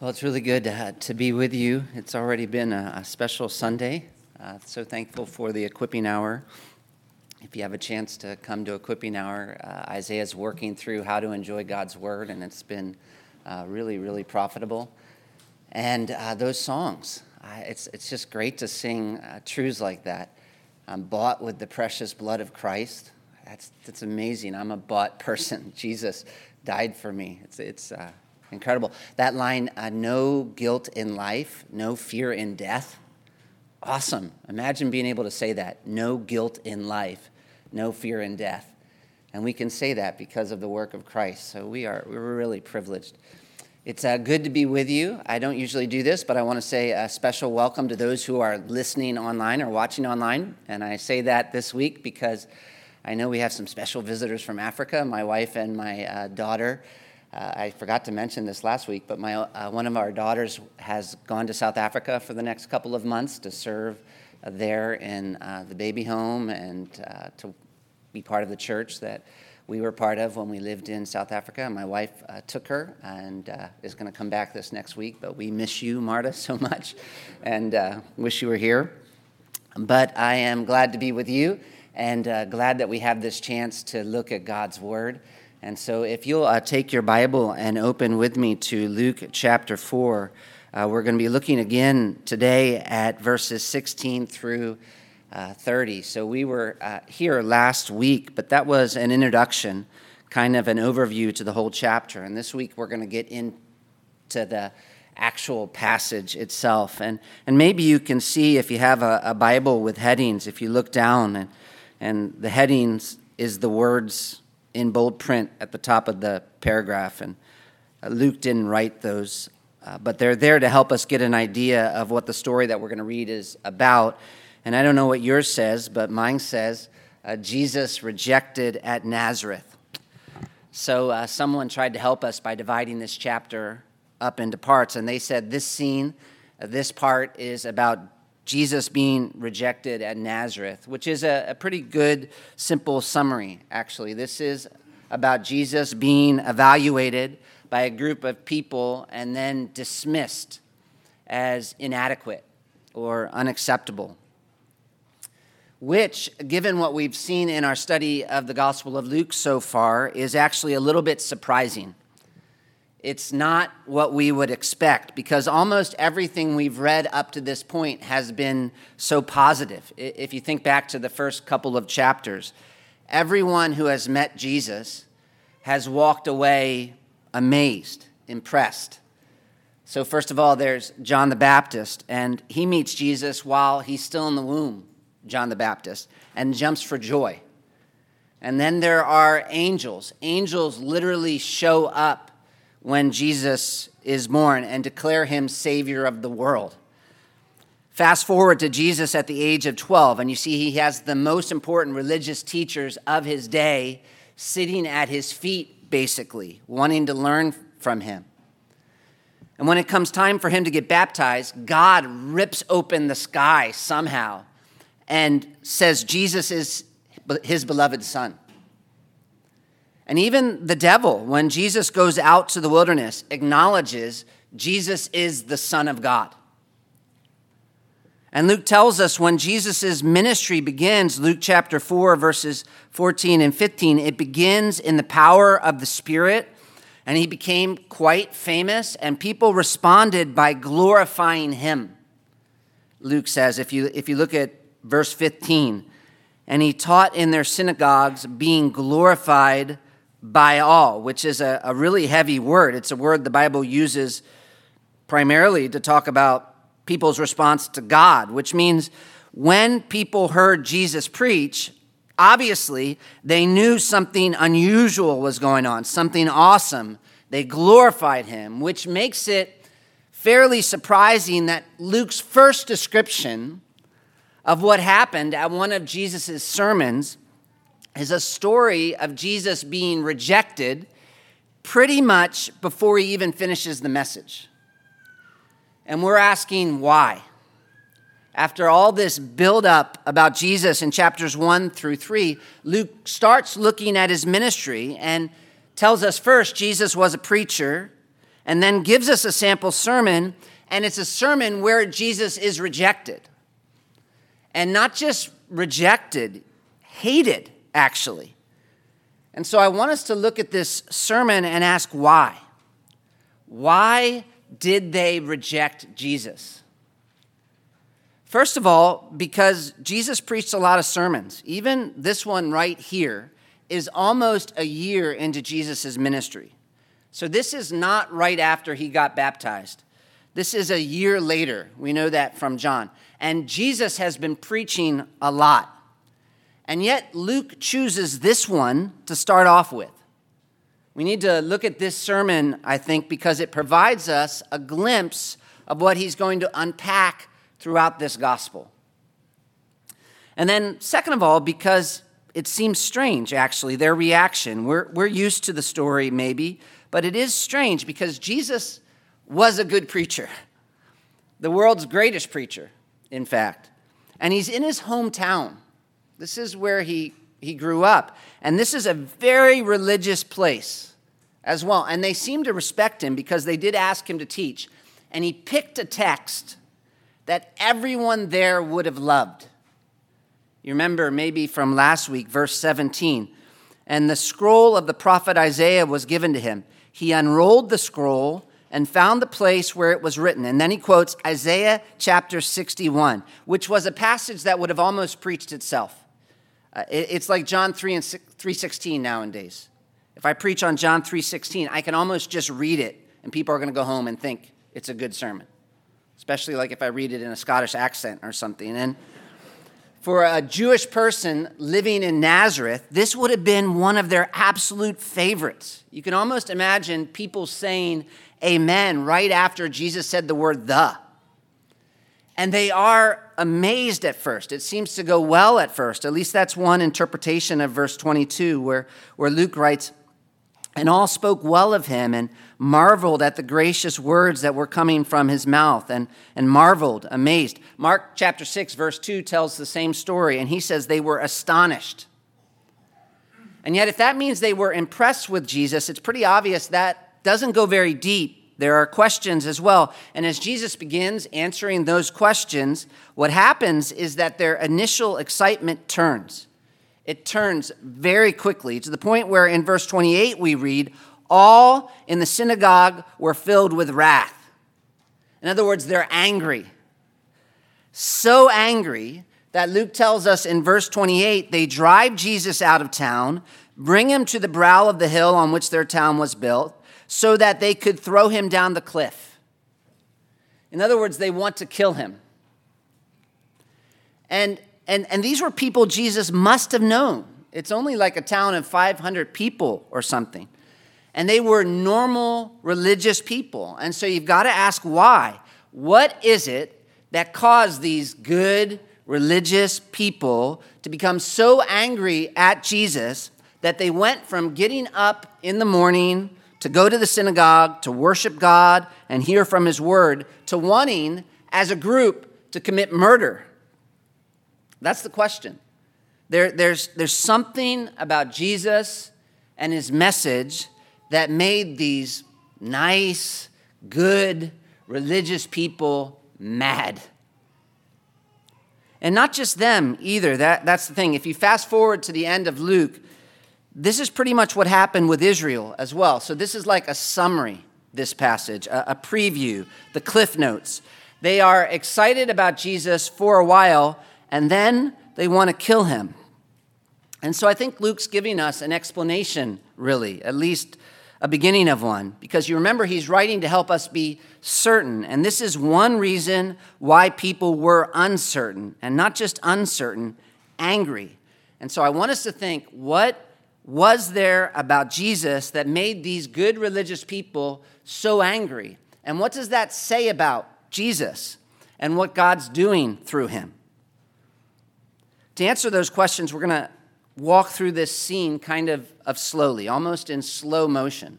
Well, it's really good to, to be with you. It's already been a, a special Sunday. Uh, so thankful for the equipping hour. If you have a chance to come to equipping hour, uh, Isaiah's working through how to enjoy God's word, and it's been uh, really, really profitable. And uh, those songs, it's, it's just great to sing uh, truths like that. I'm bought with the precious blood of Christ. That's, that's amazing. I'm a bought person. Jesus died for me. It's, it's, uh, Incredible. That line, uh, no guilt in life, no fear in death. Awesome. Imagine being able to say that. No guilt in life, no fear in death. And we can say that because of the work of Christ. So we are we're really privileged. It's uh, good to be with you. I don't usually do this, but I want to say a special welcome to those who are listening online or watching online. And I say that this week because I know we have some special visitors from Africa. My wife and my uh, daughter uh, I forgot to mention this last week, but my, uh, one of our daughters has gone to South Africa for the next couple of months to serve uh, there in uh, the baby home and uh, to be part of the church that we were part of when we lived in South Africa. My wife uh, took her and is going to come back this next week, but we miss you, Marta, so much and wish you were here. But I am glad to be with you and glad that we have this chance to look at God's Word. And so, if you'll uh, take your Bible and open with me to Luke chapter 4, uh, we're going to be looking again today at verses 16 through uh, 30. So, we were uh, here last week, but that was an introduction, kind of an overview to the whole chapter. And this week, we're going to get into the actual passage itself. And, and maybe you can see if you have a, a Bible with headings, if you look down, and, and the headings is the words in bold print at the top of the paragraph. And uh, Luke didn't write those, uh, but they're there to help us get an idea of what the story that we're going to read is about. And I don't know what yours says, but mine says uh, Jesus rejected at Nazareth. So uh, someone tried to help us by dividing this chapter up into parts, and they said this scene, uh, this part is about Jesus being rejected at Nazareth, which is a, a, pretty good, simple summary, actually. This is about Jesus being evaluated by a group of people and then dismissed as inadequate or unacceptable. Which, given what we've seen in our study of the Gospel of Luke so far, is actually a little bit surprising it's not what we would expect because almost everything we've read up to this point has been so positive. If you think back to the first couple of chapters, everyone who has met Jesus has walked away amazed, impressed. So, first of all, there's John the Baptist, and he meets Jesus while he's still in the womb, John the Baptist, and jumps for joy. And then there are angels. Angels literally show up when Jesus is born and declare him Savior of the world. Fast forward to Jesus at the age of 12, and you see he has the most important religious teachers of his day sitting at his feet, basically, wanting to learn from him. And when it comes time for him to get baptized, God rips open the sky somehow and says Jesus is his beloved son. And even the devil, when Jesus goes out to the wilderness, acknowledges Jesus is the Son of God. And Luke tells us when Jesus' ministry begins, Luke chapter 4, verses 14 and 15, it begins in the power of the Spirit, and he became quite famous, and people responded by glorifying him. Luke says, if you, if you look at verse 15, and he taught in their synagogues, being glorified by all, which is a, a really heavy word. It's a word the Bible uses primarily to talk about people's response to God, which means when people heard Jesus preach, obviously they knew something unusual was going on, something awesome. They glorified him, which makes it fairly surprising that Luke's first description of what happened at one of Jesus' sermons is a story of Jesus being rejected pretty much before he even finishes the message. And we're asking why. After all this buildup about Jesus in chapters 1 through 3, Luke starts looking at his ministry and tells us first Jesus was a preacher, and then gives us a sample sermon, and it's a sermon where Jesus is rejected. And not just rejected, hated, actually. And so I want us to look at this sermon and ask why. Why did they reject Jesus? First of all, because Jesus preached a lot of sermons. Even this one right here is almost a year into Jesus' ministry. So this is not right after he got baptized. This is a year later. We know that from John. And Jesus has been preaching a lot. And yet, Luke chooses this one to start off with. We need to look at this sermon, I think, because it provides us a glimpse of what he's going to unpack throughout this gospel. And then, second of all, because it seems strange, actually, their reaction. We're, we're used to the story, maybe, but it is strange because Jesus was a good preacher, the world's greatest preacher, in fact. And he's in his hometown. This is where he, he grew up. And this is a very religious place as well. And they seemed to respect him because they did ask him to teach. And he picked a text that everyone there would have loved. You remember maybe from last week, verse 17. And the scroll of the prophet Isaiah was given to him. He unrolled the scroll and found the place where it was written. And then he quotes Isaiah chapter 61, which was a passage that would have almost preached itself. Uh, it's like John 3 and 3:16 nowadays. If I preach on John 3:16, I can almost just read it and people are going to go home and think it's a good sermon. Especially like if I read it in a Scottish accent or something. And for a Jewish person living in Nazareth, this would have been one of their absolute favorites. You can almost imagine people saying amen right after Jesus said the word the. And they are amazed at first. It seems to go well at first. At least that's one interpretation of verse 22, where, where Luke writes, And all spoke well of him and marveled at the gracious words that were coming from his mouth, and, and marveled, amazed. Mark chapter 6, verse 2 tells the same story, and he says they were astonished. And yet, if that means they were impressed with Jesus, it's pretty obvious that doesn't go very deep there are questions as well. And as Jesus begins answering those questions, what happens is that their initial excitement turns. It turns very quickly to the point where in verse 28 we read, All in the synagogue were filled with wrath. In other words, they're angry. So angry that Luke tells us in verse 28 they drive Jesus out of town, bring him to the brow of the hill on which their town was built so that they could throw him down the cliff. In other words, they want to kill him. And, and, and these were people Jesus must have known. It's only like a town of 500 people or something. And they were normal religious people. And so you've got to ask why. What is it that caused these good religious people to become so angry at Jesus that they went from getting up in the morning to go to the synagogue, to worship God and hear from His word, to wanting, as a group, to commit murder? That's the question. There, there's, there's something about Jesus and His message that made these nice, good, religious people mad. And not just them either. That, that's the thing. If you fast forward to the end of Luke, this is pretty much what happened with Israel as well. So, this is like a summary, this passage, a, a preview, the cliff notes. They are excited about Jesus for a while, and then they want to kill him. And so, I think Luke's giving us an explanation, really, at least a beginning of one, because you remember he's writing to help us be certain. And this is one reason why people were uncertain, and not just uncertain, angry. And so I want us to think what was there about Jesus that made these good religious people so angry? And what does that say about Jesus and what God's doing through him? To answer those questions, we're going to walk through this scene kind of, of slowly, almost in slow motion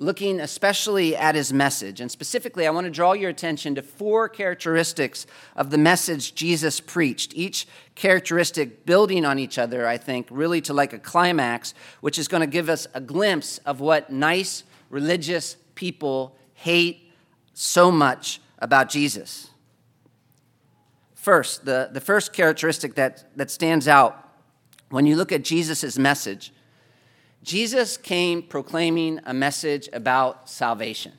looking especially at his message. And specifically, I want to draw your attention to four characteristics of the message Jesus preached, each characteristic building on each other, I think, really to like a climax, which is going to give us a glimpse of what nice religious people hate so much about Jesus? First, the, the first characteristic that, that stands out when you look at Jesus' message, Jesus came proclaiming a message about salvation.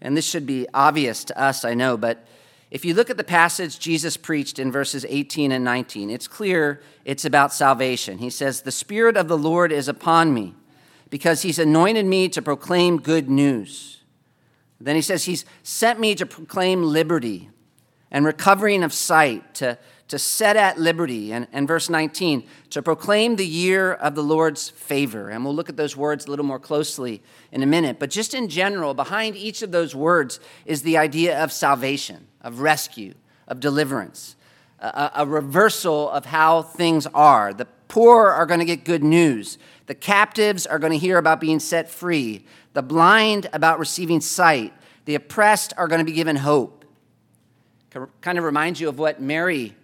And this should be obvious to us, I know, but if you look at the passage Jesus preached in verses 18 and 19, it's clear it's about salvation. He says, The Spirit of the Lord is upon me because he's anointed me to proclaim good news. Then he says, He's sent me to proclaim liberty and recovering of sight, to, to set at liberty. And, and verse 19, to proclaim the year of the Lord's favor. And we'll look at those words a little more closely in a minute. But just in general, behind each of those words is the idea of salvation, of rescue, of deliverance, a, a reversal of how things are. The poor are going to get good news, the captives are going to hear about being set free, the blind about receiving sight, the oppressed are going to be given hope. Kind of reminds you of what Mary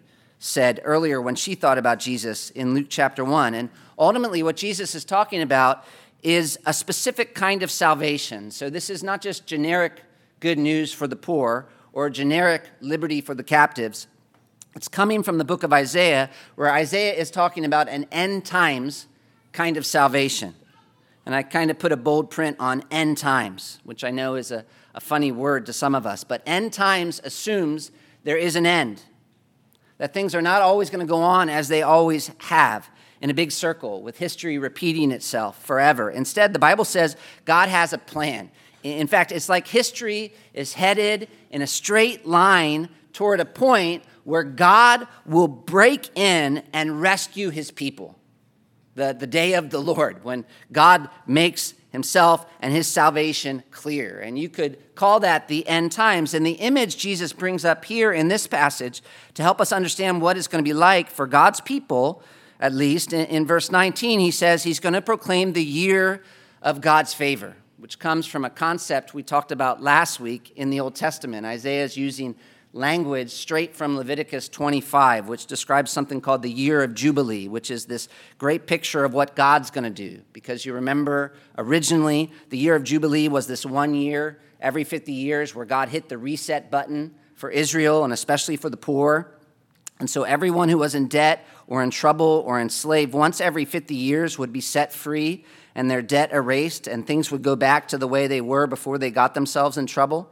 said earlier when she thought about Jesus in Luke chapter 1. And ultimately, what Jesus is talking about is a specific kind of salvation. So, this is not just generic good news for the poor or generic liberty for the captives. It's coming from the book of Isaiah, where Isaiah is talking about an end times kind of salvation. And I kind of put a bold print on end times, which I know is a, a funny word to some of us. But end times assumes there is an end that things are not always going to go on as they always have in a big circle with history repeating itself forever. Instead, the Bible says God has a plan. In fact, it's like history is headed in a straight line toward a point where God will break in and rescue his people. The, the day of the Lord, when God makes himself and his salvation clear. And you could call that the end times. And the image Jesus brings up here in this passage to help us understand what it's going to be like for God's people, at least in, in verse 19, he says he's going to proclaim the year of God's favor, which comes from a concept we talked about last week in the Old Testament. Isaiah is using language straight from Leviticus 25, which describes something called the year of Jubilee, which is this great picture of what God's going to do. Because you remember, originally, the year of Jubilee was this one year every 50 years where God hit the reset button for Israel and especially for the poor. And so everyone who was in debt or in trouble or enslaved once every 50 years would be set free and their debt erased, and things would go back to the way they were before they got themselves in trouble.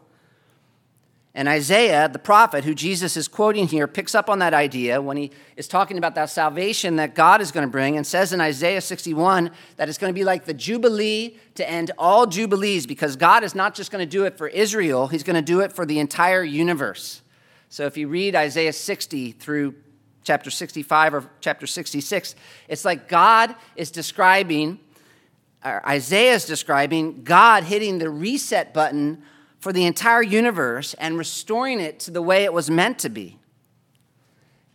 And Isaiah, the prophet who Jesus is quoting here, picks up on that idea when he is talking about that salvation that God is going to bring and says in Isaiah 61 that it's going to be like the Jubilee to end all Jubilees because God is not just going to do it for Israel, He's going to do it for the entire universe. So if you read Isaiah 60 through chapter 65 or chapter 66, it's like God is describing, Isaiah is describing God hitting the reset button for the entire universe and restoring it to the way it was meant to be.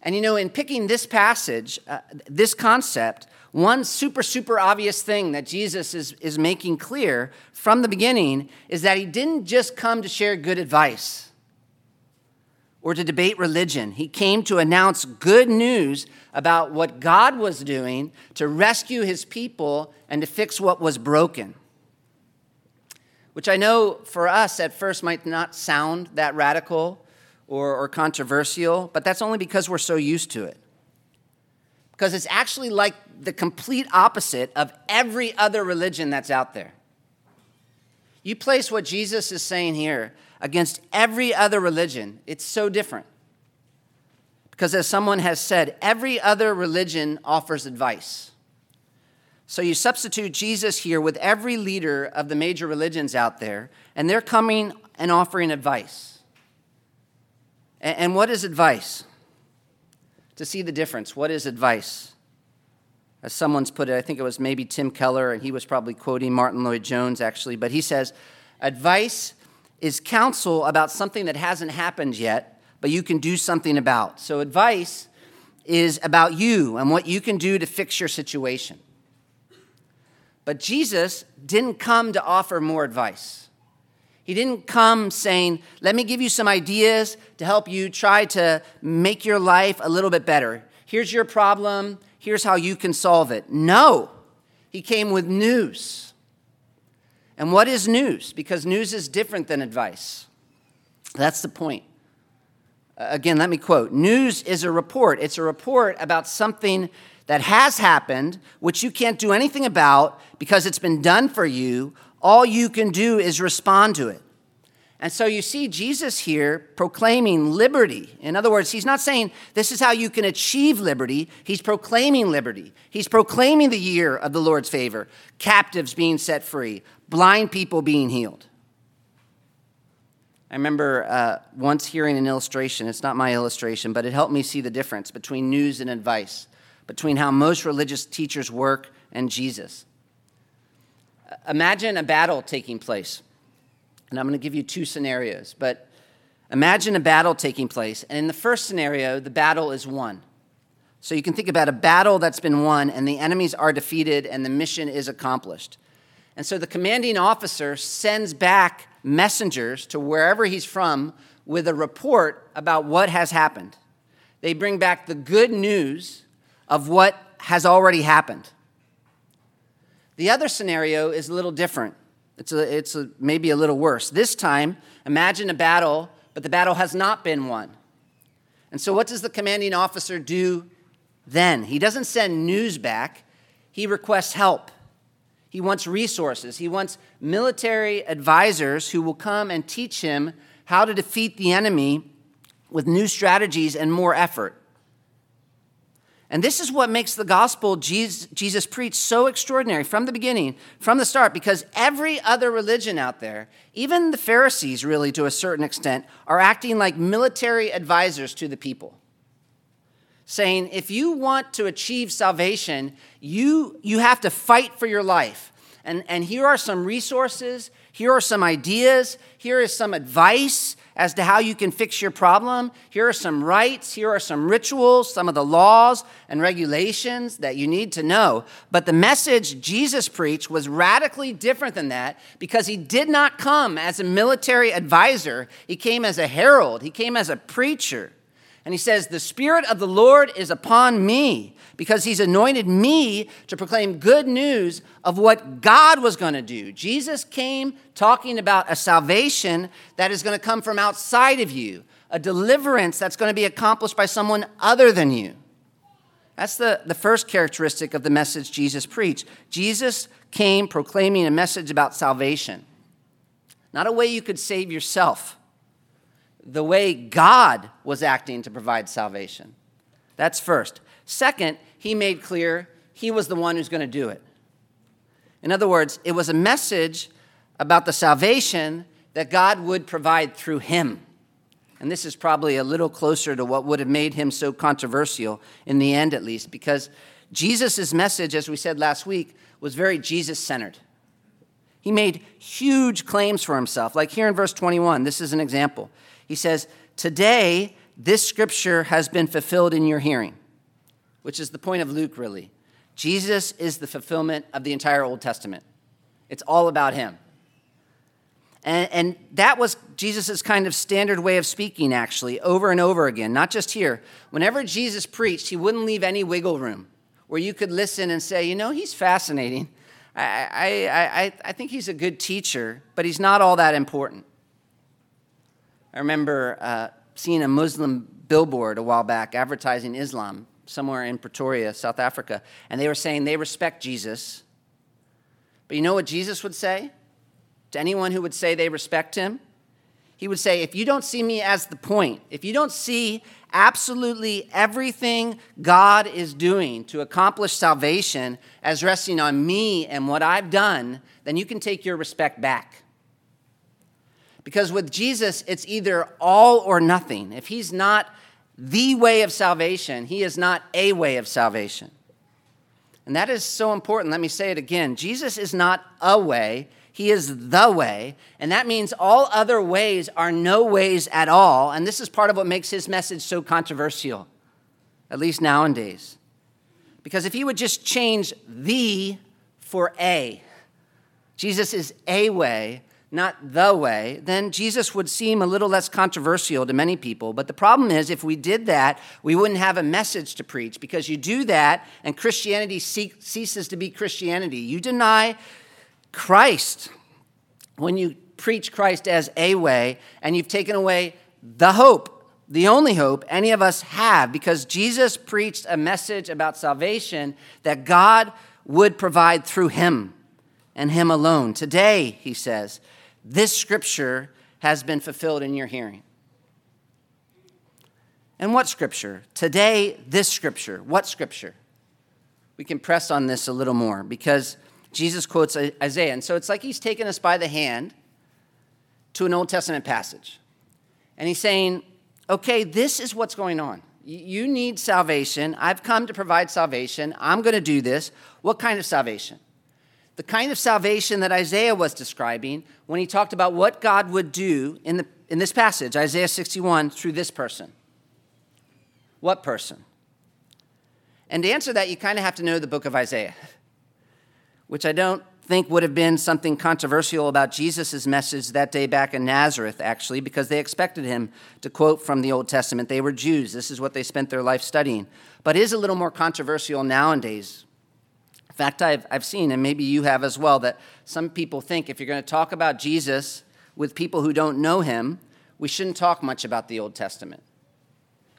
And you know, in picking this passage, uh, this concept, one super, super obvious thing that Jesus is, is making clear from the beginning is that he didn't just come to share good advice or to debate religion. He came to announce good news about what God was doing to rescue his people and to fix what was broken which I know for us at first might not sound that radical or, or controversial, but that's only because we're so used to it. Because it's actually like the complete opposite of every other religion that's out there. You place what Jesus is saying here against every other religion, it's so different. Because as someone has said, every other religion offers advice. So you substitute Jesus here with every leader of the major religions out there, and they're coming and offering advice. And what is advice? To see the difference, what is advice? As someone's put it, I think it was maybe Tim Keller, and he was probably quoting Martyn Lloyd-Jones actually, but he says, Advice is counsel about something that hasn't happened yet, but you can do something about. So advice is about you and what you can do to fix your situation. But Jesus didn't come to offer more advice. He didn't come saying, Let me give you some ideas to help you try to make your life a little bit better. Here's your problem. Here's how you can solve it. No, he came with news. And what is news? Because news is different than advice. That's the point. Again, let me quote News is a report. It's a report about something that has happened, which you can't do anything about because it's been done for you. All you can do is respond to it. And so you see Jesus here proclaiming liberty. In other words, he's not saying this is how you can achieve liberty. He's proclaiming liberty. He's proclaiming the year of the Lord's favor, captives being set free, blind people being healed. I remember uh, once hearing an illustration. It's not my illustration, but it helped me see the difference between news and advice, between how most religious teachers work and Jesus. Imagine a battle taking place. And I'm going to give you two scenarios, but imagine a battle taking place. And in the first scenario, the battle is won. So you can think about a battle that's been won, and the enemies are defeated, and the mission is accomplished. And so the commanding officer sends back messengers to wherever he's from with a report about what has happened. They bring back the good news of what has already happened. The other scenario is a little different. It's, a, it's a, maybe a little worse. This time, imagine a battle, but the battle has not been won. And so, what does the commanding officer do then? He doesn't send news back, he requests help. He wants resources. He wants military advisors who will come and teach him how to defeat the enemy with new strategies and more effort. And this is what makes the gospel Jesus, Jesus, preached so extraordinary from the beginning, from the start, because every other religion out there, even the Pharisees, really to a certain extent, are acting like military advisors to the people. Saying, if you want to achieve salvation, you, you have to fight for your life. And, and here are some resources, here are some ideas, here is some advice as to how you can fix your problem. Here are some rites, here are some rituals, some of the laws and regulations that you need to know. But the message Jesus preached was radically different than that because he did not come as a military advisor, he came as a herald, he came as a preacher. And he says, The Spirit of the Lord is upon me because he's anointed me to proclaim good news of what God was going to do. Jesus came talking about a salvation that is going to come from outside of you, a deliverance that's going to be accomplished by someone other than you. That's the, the first characteristic of the message Jesus preached. Jesus came proclaiming a message about salvation, not a way you could save yourself, the way God was acting to provide salvation. That's first. Second, he made clear he was the one who's going to do it. In other words, it was a message about the salvation that God would provide through him. And this is probably a little closer to what would have made him so controversial, in the end at least, because Jesus' message, as we said last week, was very Jesus centered. He made huge claims for himself. Like here in verse 21, this is an example. He says, Today, this scripture has been fulfilled in your hearing which is the point of Luke, really. Jesus is the fulfillment of the entire Old Testament, it's all about him. And, and that was Jesus' kind of standard way of speaking, actually, over and over again, not just here. Whenever Jesus preached, he wouldn't leave any wiggle room where you could listen and say, you know, he's fascinating. I, I, I, I think he's a good teacher, but he's not all that important. I remember uh, seeing a Muslim billboard a while back advertising Islam somewhere in Pretoria, South Africa, and they were saying they respect Jesus. But you know what Jesus would say to anyone who would say they respect him? He would say, If you don't see me as the point, if you don't see absolutely everything God is doing to accomplish salvation as resting on me and what I've done, then you can take your respect back. Because with Jesus, it's either all or nothing. If he's not the way of salvation. He is not a way of salvation. And that is so important. Let me say it again Jesus is not a way, He is the way. And that means all other ways are no ways at all. And this is part of what makes His message so controversial, at least nowadays. Because if He would just change the for a, Jesus is a way, not the way, then Jesus would seem a little less controversial to many people. But the problem is, if we did that, we wouldn't have a message to preach because you do that and Christianity ceases to be Christianity. You deny Christ, when you preach Christ as a way and you've taken away the hope, the only hope any of us have, because Jesus preached a message about salvation that God would provide through him and him alone. Today, he says, this scripture has been fulfilled in your hearing. And what scripture? Today, this scripture. What scripture? We can press on this a little more because Jesus quotes Isaiah. And so it's like he's taken us by the hand to an Old Testament passage. And he's saying, okay, this is what's going on. You need salvation. I've come to provide salvation. I'm going to do this. What kind of salvation? The kind of salvation that Isaiah was describing when he talked about what God would do in, the, in this passage, Isaiah 61, through this person. What person? And to answer that, you kind of have to know the book of Isaiah, which I don't think would have been something controversial about Jesus' message that day back in Nazareth, actually, because they expected him to quote from the Old Testament. They were Jews, this is what they spent their life studying. But is a little more controversial nowadays. Fact, I've, I've seen, and maybe you have as well, that some people think if you're going to talk about Jesus with people who don't know him, we shouldn't talk much about the Old Testament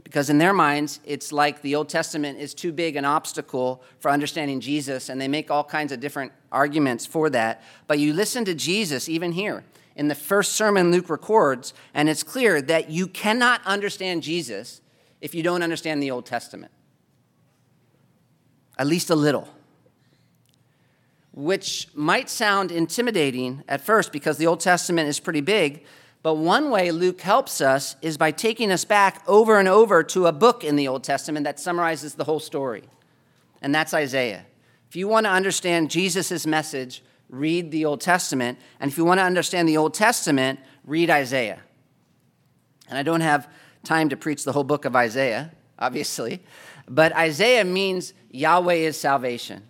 because in their minds, it's like the Old Testament is too big an obstacle for understanding Jesus, and they make all kinds of different arguments for that. But you listen to Jesus, even here, in the first sermon Luke records, and it's clear that you cannot understand Jesus if you don't understand the Old Testament, at least a little. Which might sound intimidating at first because the Old Testament is pretty big, but one way Luke helps us is by taking us back over and over to a book in the Old Testament that summarizes the whole story, and that's Isaiah. If you want to understand Jesus' message, read the Old Testament. And if you want to understand the Old Testament, read Isaiah. And I don't have time to preach the whole book of Isaiah, obviously, but Isaiah means Yahweh is salvation.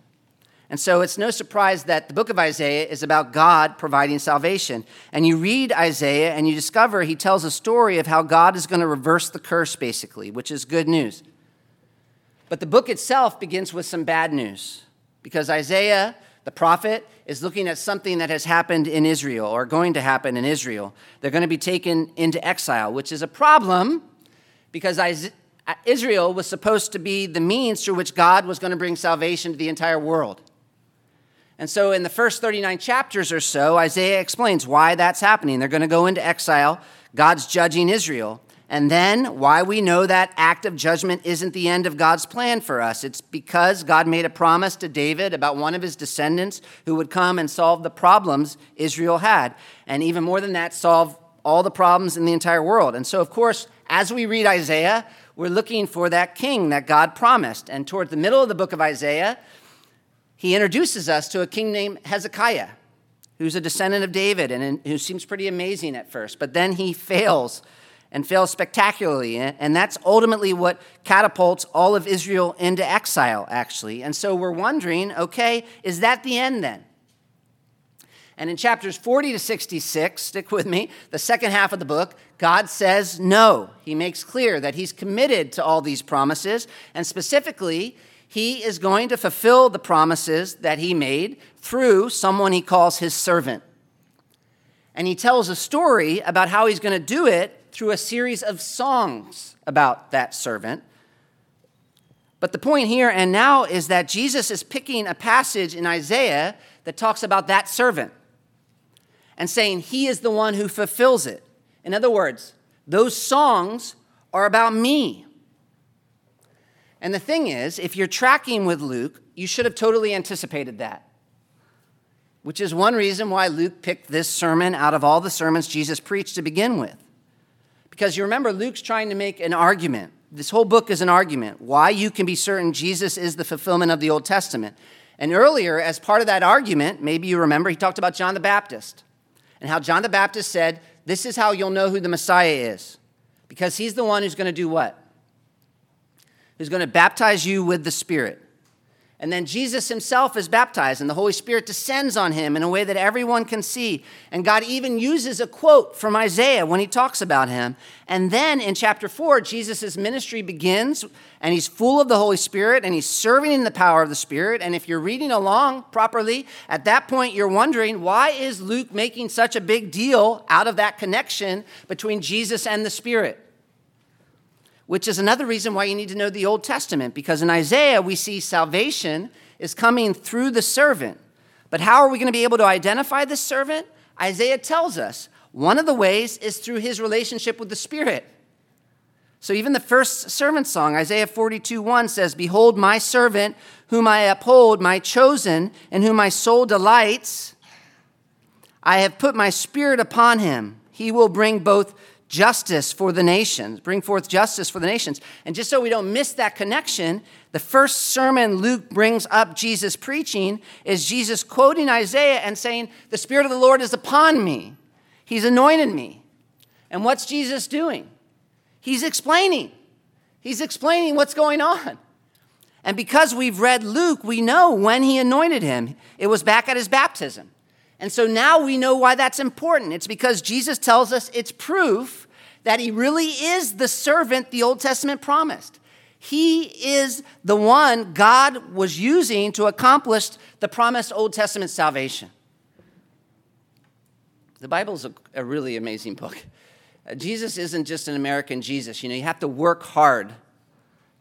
And so it's no surprise that the book of Isaiah is about God providing salvation. And you read Isaiah and you discover he tells a story of how God is going to reverse the curse, basically, which is good news. But the book itself begins with some bad news because Isaiah, the prophet, is looking at something that has happened in Israel or going to happen in Israel. They're going to be taken into exile, which is a problem because Israel was supposed to be the means through which God was going to bring salvation to the entire world. And so, in the first 39 chapters or so, Isaiah explains why that's happening. They're going to go into exile, God's judging Israel. And then, why we know that act of judgment isn't the end of God's plan for us. It's because God made a promise to David about one of his descendants who would come and solve the problems Israel had. And even more than that, solve all the problems in the entire world. And so, of course, as we read Isaiah, we're looking for that king that God promised. And toward the middle of the book of Isaiah, he introduces us to a king named Hezekiah, who's a descendant of David and who seems pretty amazing at first, but then he fails and fails spectacularly. And that's ultimately what catapults all of Israel into exile, actually. And so we're wondering okay, is that the end then? And in chapters 40 to 66, stick with me, the second half of the book, God says no. He makes clear that he's committed to all these promises, and specifically, he is going to fulfill the promises that he made through someone he calls his servant. And he tells a story about how he's going to do it through a series of songs about that servant. But the point here and now is that Jesus is picking a passage in Isaiah that talks about that servant and saying he is the one who fulfills it. In other words, those songs are about me. And the thing is, if you're tracking with Luke, you should have totally anticipated that. Which is one reason why Luke picked this sermon out of all the sermons Jesus preached to begin with. Because you remember, Luke's trying to make an argument. This whole book is an argument why you can be certain Jesus is the fulfillment of the Old Testament. And earlier, as part of that argument, maybe you remember, he talked about John the Baptist and how John the Baptist said, This is how you'll know who the Messiah is. Because he's the one who's going to do what? Who's going to baptize you with the Spirit. And then Jesus himself is baptized, and the Holy Spirit descends on him in a way that everyone can see. And God even uses a quote from Isaiah when he talks about him. And then in chapter 4, Jesus' ministry begins, and he's full of the Holy Spirit, and he's serving in the power of the Spirit. And if you're reading along properly, at that point, you're wondering why is Luke making such a big deal out of that connection between Jesus and the Spirit? Which is another reason why you need to know the Old Testament, because in Isaiah we see salvation is coming through the servant. But how are we going to be able to identify this servant? Isaiah tells us one of the ways is through his relationship with the Spirit. So even the first servant song, Isaiah 42 1 says, Behold, my servant, whom I uphold, my chosen, in whom my soul delights. I have put my spirit upon him. He will bring both justice for the nations, bring forth justice for the nations. And just so we don't miss that connection, the first sermon Luke brings up Jesus preaching is Jesus quoting Isaiah and saying, The Spirit of the Lord is upon me. He's anointed me. And what's Jesus doing? He's explaining. He's explaining what's going on. And because we've read Luke, we know when he anointed him. It was back at his baptism. And so now we know why that's important. It's because Jesus tells us it's proof that he really is the servant the Old Testament promised. He is the one God was using to accomplish the promised Old Testament salvation. The Bible is a, a really amazing book. Uh, Jesus isn't just an American Jesus. You know, you have to work hard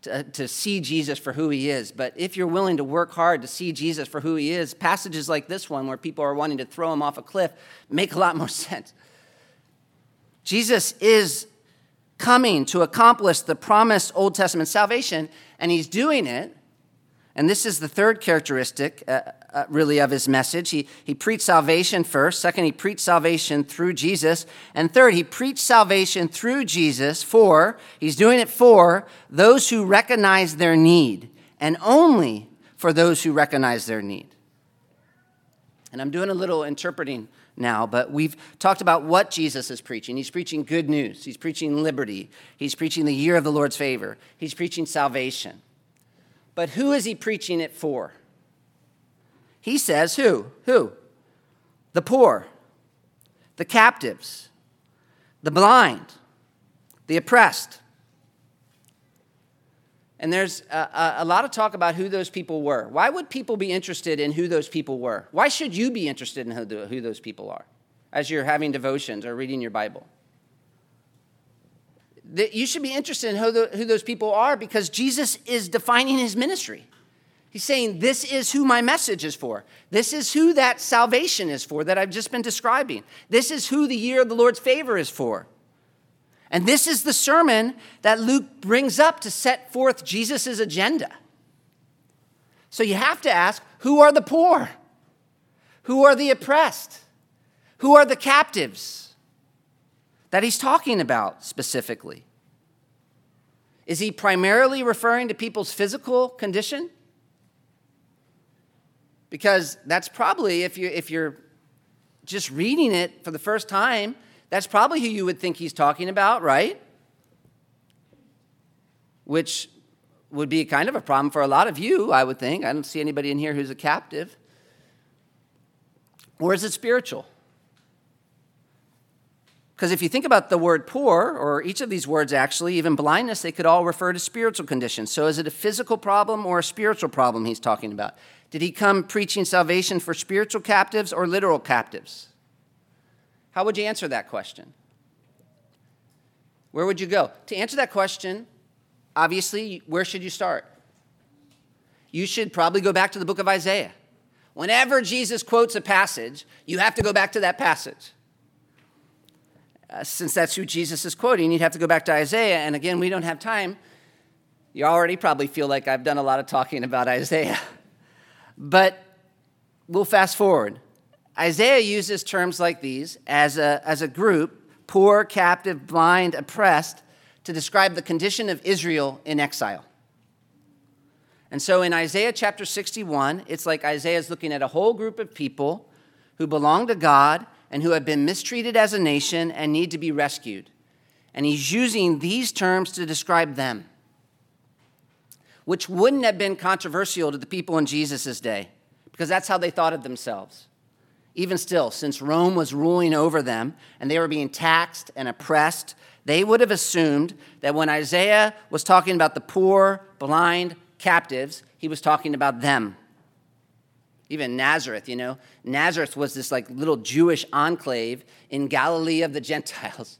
to, uh, to see Jesus for who he is. But if you're willing to work hard to see Jesus for who he is, passages like this one, where people are wanting to throw him off a cliff, make a lot more sense. Jesus is coming to accomplish the promised Old Testament salvation, and he's doing it. And this is the third characteristic uh, uh, really of his message. He, he preached salvation first. Second, he preached salvation through Jesus. And third, he preached salvation through Jesus for, he's doing it for those who recognize their need, and only for those who recognize their need. And I'm doing a little interpreting now, but we've talked about what Jesus is preaching. He's preaching good news, he's preaching liberty, he's preaching the year of the Lord's favor, he's preaching salvation. But who is he preaching it for? He says, Who? Who? The poor, the captives, the blind, the oppressed. And there's a, a, lot of talk about who those people were. Why would people be interested in who those people were? Why should you be interested in who, who those people are as you're having devotions or reading your Bible? That you should be interested in who, the, who those people are because Jesus is defining his ministry. He's saying, This is who my message is for. This is who that salvation is for that I've just been describing. This is who the year of the Lord's favor is for. And this is the sermon that Luke brings up to set forth Jesus' agenda. So you have to ask who are the poor? Who are the oppressed? Who are the captives that he's talking about specifically? Is he primarily referring to people's physical condition? Because that's probably, if, you, if you're just reading it for the first time, that's probably who you would think he's talking about, right? Which would be kind of a problem for a lot of you, I would think. I don't see anybody in here who's a captive. Or is it spiritual? Because if you think about the word poor, or each of these words actually, even blindness, they could all refer to spiritual conditions. So is it a physical problem or a spiritual problem he's talking about? Did he come preaching salvation for spiritual captives or literal captives? How would you answer that question? Where would you go? To answer that question, obviously, where should you start? You should probably go back to the book of Isaiah. Whenever Jesus quotes a passage, you have to go back to that passage. Uh, since that's who Jesus is quoting, you'd have to go back to Isaiah. And again, we don't have time. You already probably feel like I've done a lot of talking about Isaiah. But we'll fast forward. Isaiah uses terms like these as a, as a group poor, captive, blind, oppressed to describe the condition of Israel in exile. And so in Isaiah chapter 61, it's like Isaiah is looking at a whole group of people who belong to God and who have been mistreated as a nation and need to be rescued. And he's using these terms to describe them. which wouldn't have been controversial to the people in Jesus' day, because that's how they thought of themselves. Even still, since Rome was ruling over them and they were being taxed and oppressed, they would have assumed that when Isaiah was talking about the poor, blind, captives, he was talking about them. Even Nazareth, you know, Nazareth was this like little Jewish enclave in Galilee of the Gentiles.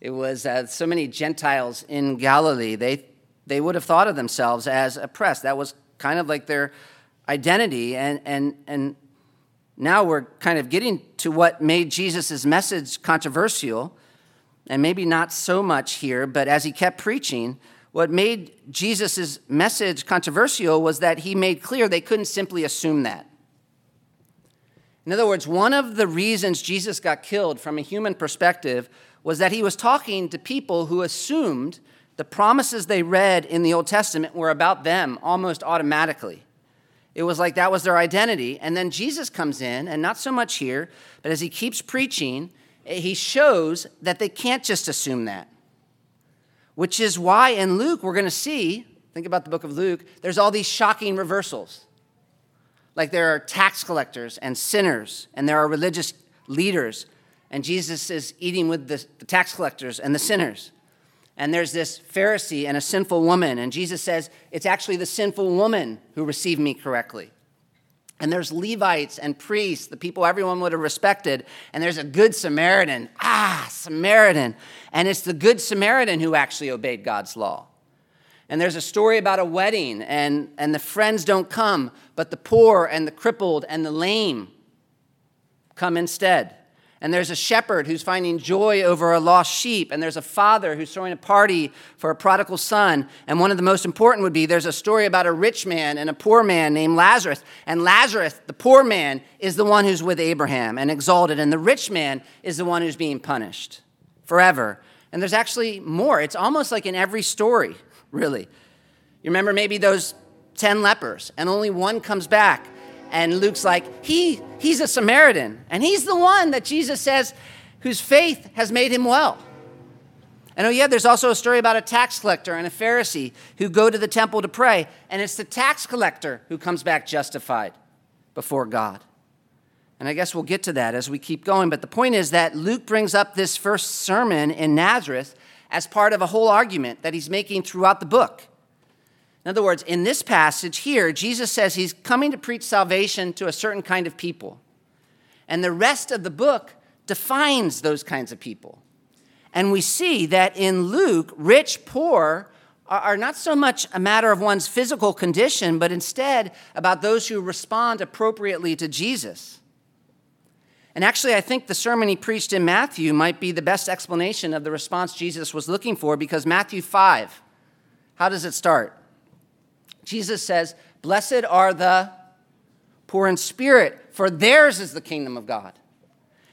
It was uh, so many Gentiles in Galilee. They, they would have thought of themselves as oppressed. That was kind of like their identity. And, and, and now we're kind of getting to what made Jesus' message controversial, and maybe not so much here, but as he kept preaching, what made Jesus' message controversial was that he made clear they couldn't simply assume that. In other words, one of the reasons Jesus got killed from a human perspective was that he was talking to people who assumed the promises they read in the Old Testament were about them almost automatically. It was like that was their identity. And then Jesus comes in, and not so much here, but as he keeps preaching, eh, he shows that they can't just assume that. Which is why in Luke, we're going to see, think about the book of Luke, there's all these shocking reversals. Like there are tax collectors and sinners, and there are religious leaders, and Jesus is eating with the, the tax collectors and the sinners and there's this Pharisee and a sinful woman, and Jesus says, It's actually the sinful woman who received me correctly. And there's Levites and priests, the people everyone would have respected, and there's a good Samaritan. Ah, Samaritan. And it's the good Samaritan who actually obeyed God's law. And there's a story about a wedding, and, and the friends don't come, but the poor and the crippled and the lame come instead. And there's a shepherd who's finding joy over a lost sheep. And there's a father who's throwing a party for a prodigal son. And one of the most important would be there's a story about a rich man and a poor man named Lazarus. And Lazarus, the poor man, is the one who's with Abraham and exalted. And the rich man is the one who's being punished forever. And there's actually more. It's almost like in every story, really. You remember maybe those 10 lepers, and only one comes back and Luke's like, he, he's a Samaritan. And he's the one that Jesus says whose faith has made him well. And oh, yeah, there's also a story about a tax collector and a Pharisee who go to the temple to pray. And it's the tax collector who comes back justified before God. And I guess we'll get to that as we keep going. But the point is that Luke brings up this first sermon in Nazareth as part of a whole argument that he's making throughout the book. In other words, in this passage here, Jesus says he's coming to preach salvation to a certain kind of people. And the rest of the book defines those kinds of people. And we see that in Luke, rich, poor are not so much a matter of one's physical condition, but instead about those who respond appropriately to Jesus. And actually, I think the sermon he preached in Matthew might be the best explanation of the response Jesus was looking for because Matthew 5, how does it start? Jesus says, Blessed are the poor in spirit, for theirs is the kingdom of God.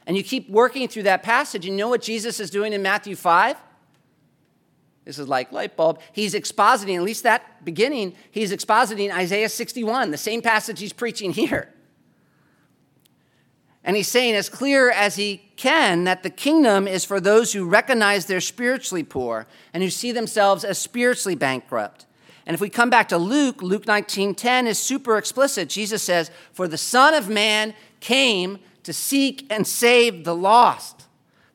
And you keep working through that passage, and you know what Jesus is doing in Matthew 5? This is like light bulb. He's expositing, at least that beginning, he's expositing Isaiah 61, the same passage he's preaching here. And he's saying as clear as he can that the kingdom is for those who recognize they're spiritually poor and who see themselves as spiritually bankrupt. And if we come back to Luke, Luke 19:10 is super explicit. Jesus says, "For the Son of Man came to seek and save the lost."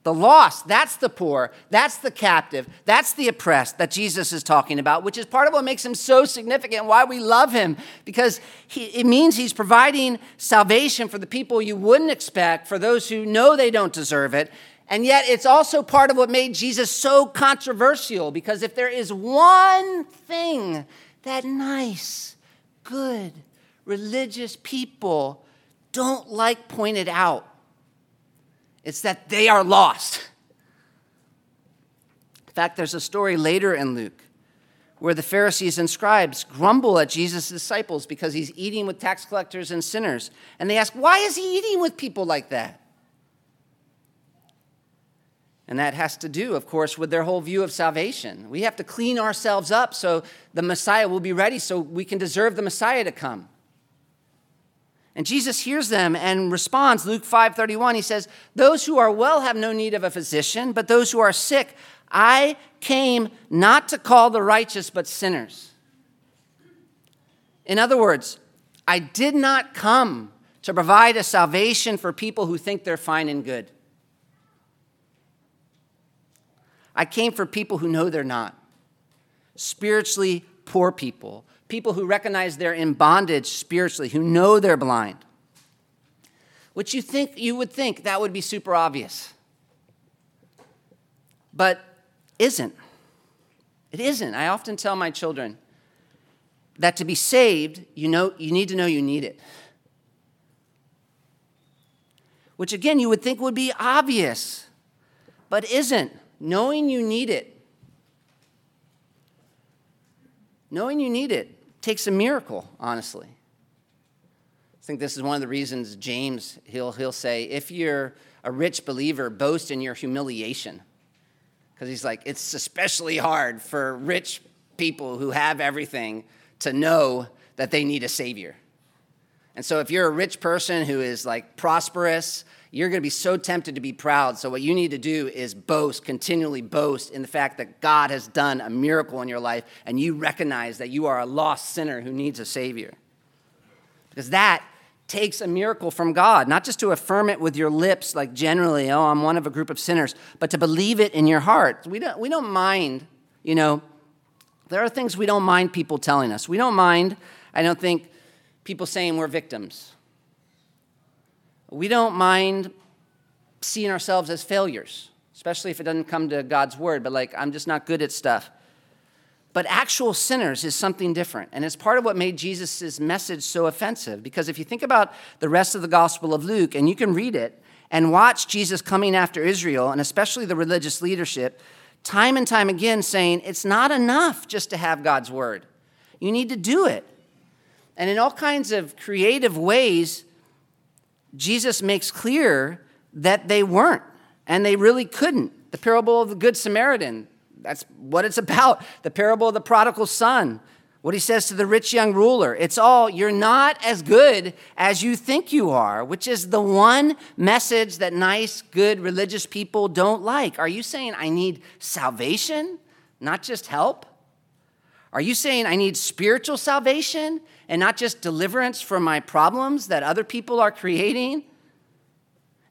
The lost, that's the poor, that's the captive, that's the oppressed that Jesus is talking about, which is part of what makes him so significant, why we love him, because he, it means he's providing salvation for the people you wouldn't expect, for those who know they don't deserve it, and yet, it's also part of what made Jesus so controversial because if there is one thing that nice, good, religious people don't like pointed out, it's that they are lost. In fact, there's a story later in Luke where the Pharisees and scribes grumble at Jesus' disciples because he's eating with tax collectors and sinners. And they ask, Why is he eating with people like that? And that has to do, of course, with their whole view of salvation. We have to clean ourselves up so the Messiah will be ready so we can deserve the Messiah to come. And Jesus hears them and responds. Luke 5:31 he says, "Those who are well have no need of a physician, but those who are sick, I came not to call the righteous but sinners." In other words, I did not come to provide a salvation for people who think they're fine and good. I came for people who know they're not. Spiritually poor people, people who recognize they're in bondage spiritually, who know they're blind. Which you think you would think that would be super obvious. But isn't. It isn't. I often tell my children that to be saved, you know you need to know you need it. Which again you would think would be obvious, but isn't. Knowing you need it. Knowing you need it takes a miracle, honestly. I think this is one of the reasons James he'll he'll say if you're a rich believer boast in your humiliation because he's like, it's especially hard for rich people who have everything to know that they need a savior. And so, if you're a rich person who is like prosperous, you're going to be so tempted to be proud. So, what you need to do is boast, continually boast in the fact that God has done a miracle in your life and you recognize that you are a lost sinner who needs a savior. Because that takes a miracle from God, not just to affirm it with your lips, like generally, oh, I'm one of a group of sinners, but to believe it in your heart. We don't, we don't mind, you know, there are things we don't mind people telling us. We don't mind, I don't think, people saying we're victims. We don't mind seeing ourselves as failures, especially if it doesn't come to God's word, but like, I'm just not good at stuff. But actual sinners is something different. And it's part of what made Jesus' message so offensive. Because if you think about the rest of the Gospel of Luke, and you can read it and watch Jesus coming after Israel, and especially the religious leadership, time and time again saying, it's not enough just to have God's word. You need to do it. And in all kinds of creative ways, Jesus makes clear that they weren't, and they really couldn't. The parable of the Good Samaritan, that's what it's about. The parable of the prodigal son, what he says to the rich young ruler. It's all, you're not as good as you think you are, which is the one message that nice, good, religious people don't like. Are you saying I need salvation, not just help? Are you saying I need spiritual salvation and not just deliverance from my problems that other people are creating?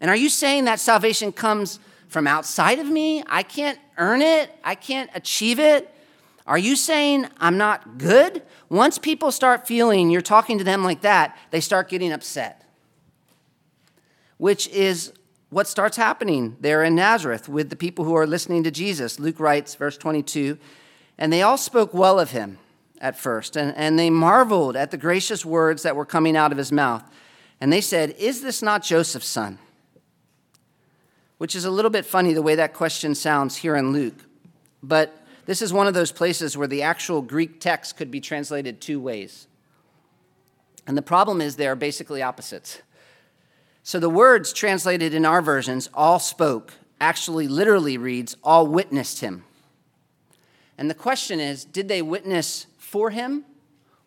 And are you saying that salvation comes from outside of me. I can't earn it, I can't achieve it. Are you saying I'm not good? Once people start feeling you're talking to them like that, they start getting upset, which is what starts happening there in Nazareth with the people who are listening to Jesus. Luke writes, verse 22, and they all spoke well of him at first, and, and they marveled at the gracious words that were coming out of his mouth. And they said, Is this not Joseph's son? which is a little bit funny the way that question sounds here in Luke. But this is one of those places where the actual Greek text could be translated two ways. And the problem is they are basically opposites. So the words translated in our versions, all spoke, actually literally reads, all witnessed him. And the question is, did they witness for him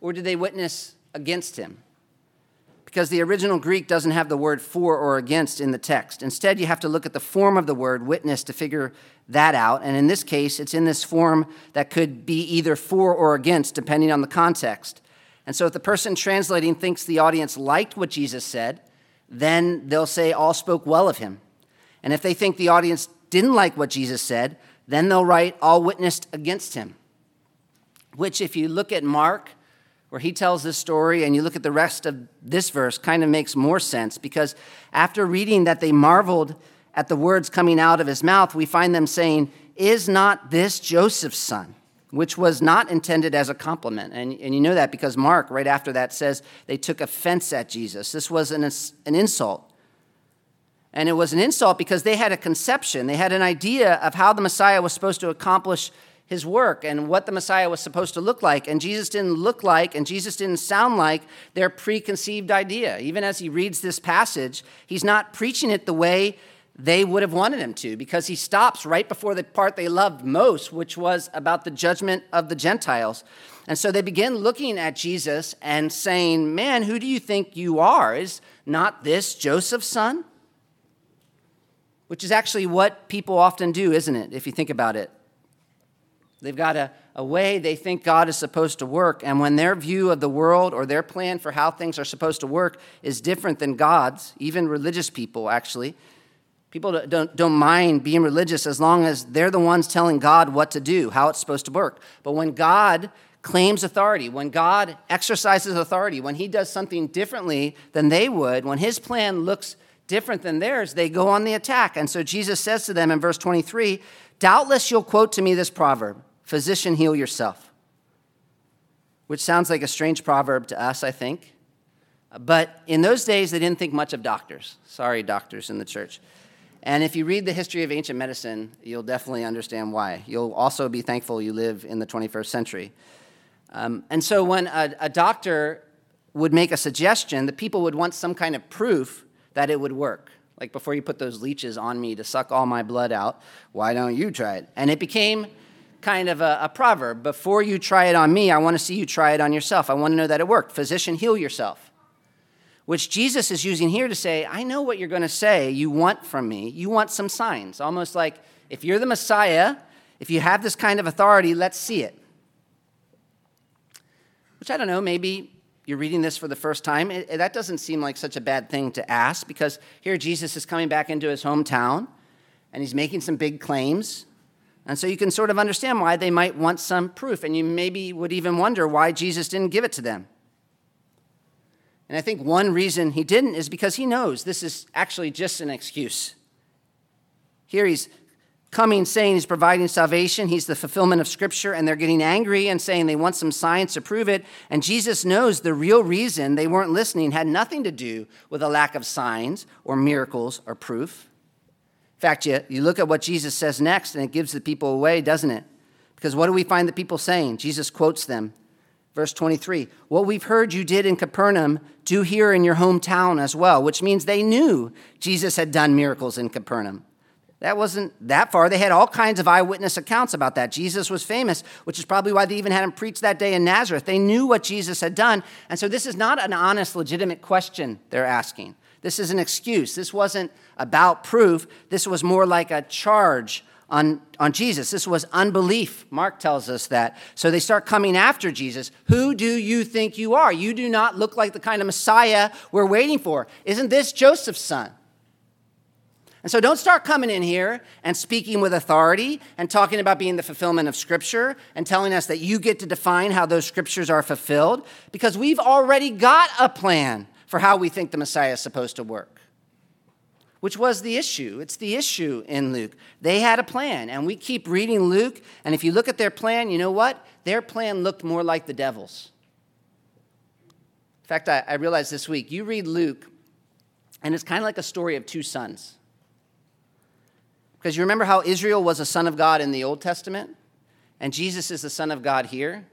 or did they witness against him? because the original Greek doesn't have the word for or against in the text. Instead, you have to look at the form of the word witness to figure that out. And in this case, it's in this form that could be either for or against, depending on the context. And so if the person translating thinks the audience liked what Jesus said, then they'll say all spoke well of him. And if they think the audience didn't like what Jesus said, then they'll write all witnessed against him. Which, if you look at Mark, where he tells this story, and you look at the rest of this verse, kind of makes more sense because after reading that they marveled at the words coming out of his mouth, we find them saying, Is not this Joseph's son? Which was not intended as a compliment. And, and you know that because Mark, right after that, says they took offense at Jesus. This was an, an insult. And it was an insult because they had a conception, they had an idea of how the Messiah was supposed to accomplish his work and what the Messiah was supposed to look like. And Jesus didn't look like and Jesus didn't sound like their preconceived idea. Even as he reads this passage, he's not preaching it the way they would have wanted him to because he stops right before the part they loved most, which was about the judgment of the Gentiles. And so they begin looking at Jesus and saying, Man, who do you think you are? Is not this Joseph's son? Which is actually what people often do, isn't it, if you think about it? They've got a, a way they think God is supposed to work. And when their view of the world or their plan for how things are supposed to work is different than God's, even religious people actually, people don't, don't mind being religious as long as they're the ones telling God what to do, how it's supposed to work. But when God claims authority, when God exercises authority, when he does something differently than they would, when his plan looks different than theirs, they go on the attack. And so Jesus says to them in verse 23 Doubtless you'll quote to me this proverb Physician, heal yourself. Which sounds like a strange proverb to us, I think. But in those days, they didn't think much of doctors. Sorry, doctors in the church. And if you read the history of ancient medicine, you'll definitely understand why. You'll also be thankful you live in the 21st century. Um, and so when a, a doctor would make a suggestion, the people would want some kind of proof that it would work. Like before you put those leeches on me to suck all my blood out, why don't you try it? And it became kind of a, a, proverb. Before you try it on me, I want to see you try it on yourself. I want to know that it worked. Physician, heal yourself. Which Jesus is using here to say, I know what you're going to say you want from me. You want some signs. Almost like if you're the Messiah, if you have this kind of authority, let's see it. Which I don't know, maybe you're reading this for the first time. It, that doesn't seem like such a bad thing to ask because here Jesus is coming back into his hometown and he's making some big claims. And so you can sort of understand why they might want some proof, and you maybe would even wonder why Jesus didn't give it to them. And I think one reason he didn't is because he knows this is actually just an excuse. Here he's coming saying he's providing salvation, he's the fulfillment of Scripture, and they're getting angry and saying they want some science to prove it. And Jesus knows the real reason they weren't listening had nothing to do with a lack of signs or miracles or proof. In fact, you, you look at what Jesus says next, and it gives the people away, doesn't it? Because what do we find the people saying? Jesus quotes them. Verse 23 What we've heard you did in Capernaum, do here in your hometown as well, which means they knew Jesus had done miracles in Capernaum. That wasn't that far. They had all kinds of eyewitness accounts about that. Jesus was famous, which is probably why they even had him preach that day in Nazareth. They knew what Jesus had done. And so this is not an honest, legitimate question they're asking. This is an excuse. This wasn't about proof. This was more like a charge on, on Jesus. This was unbelief. Mark tells us that. So they start coming after Jesus. Who do you think you are? You do not look like the kind of Messiah we're waiting for. Isn't this Joseph's son? And so don't start coming in here and speaking with authority and talking about being the fulfillment of Scripture and telling us that you get to define how those Scriptures are fulfilled because we've already got a plan for how we think the Messiah is supposed to work, which was the issue. It's the issue in Luke. They had a plan, and we keep reading Luke, and if you look at their plan, you know what? Their plan looked more like the devil's. In fact, I, I realized this week, you read Luke, and it's kind of like a story of two sons. Because you remember how Israel was a son of God in the Old Testament, and Jesus is the son of God here?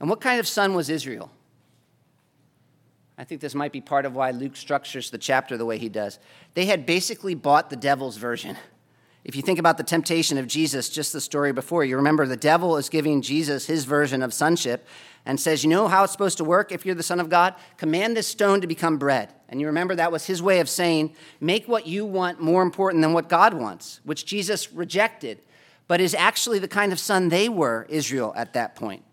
And what kind of son was Israel? I think this might be part of why Luke structures the chapter the way he does. They had basically bought the devil's version. If you think about the temptation of Jesus, just the story before, you remember the devil is giving Jesus his version of sonship and says, You know how it's supposed to work if you're the Son of God? Command this stone to become bread. And you remember that was his way of saying, Make what you want more important than what God wants, which Jesus rejected, but is actually the kind of son they were, Israel, at that point.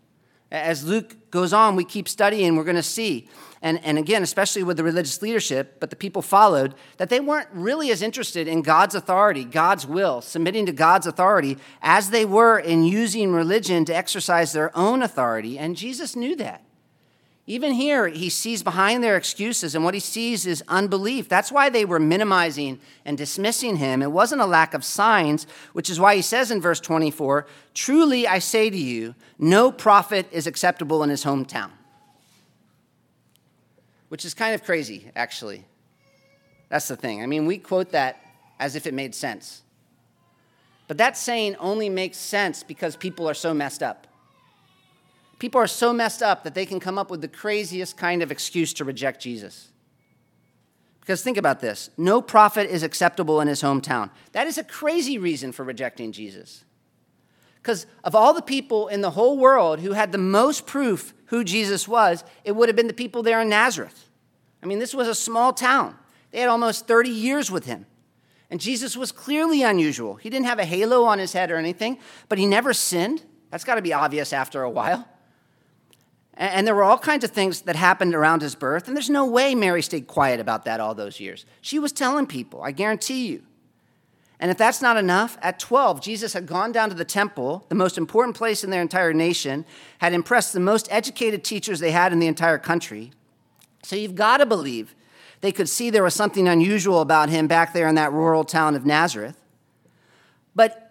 As Luke goes on, we keep studying, we're going to see and, and again, especially with the religious leadership, but the people followed, that they weren't really as interested in God's authority, God's will, submitting to God's authority, as they were in using religion to exercise their own authority. And Jesus knew that. Even here, he sees behind their excuses, and what he sees is unbelief. That's why they were minimizing and dismissing him. It wasn't a lack of signs, which is why he says in verse 24 Truly I say to you, no prophet is acceptable in his hometown which is kind of crazy, actually. That's the thing. I mean, we quote that as if it made sense. But that saying only makes sense because people are so messed up. People are so messed up that they can come up with the craziest kind of excuse to reject Jesus. Because think about this no prophet is acceptable in his hometown. That is a crazy reason for rejecting Jesus. Because of all the people in the whole world who had the most proof who Jesus was, it would have been the people there in Nazareth. I mean, this was a small town. They had almost 30 years with him. And Jesus was clearly unusual. He didn't have a halo on his head or anything, but he never sinned. That's got to be obvious after a while. And there were all kinds of things that happened around his birth, and there's no way Mary stayed quiet about that all those years. She was telling people, I guarantee you. And if that's not enough, at 12, Jesus had gone down to the temple, the most important place in their entire nation, had impressed the most educated teachers they had in the entire country. So you've got to believe they could see there was something unusual about him back there in that rural town of Nazareth. But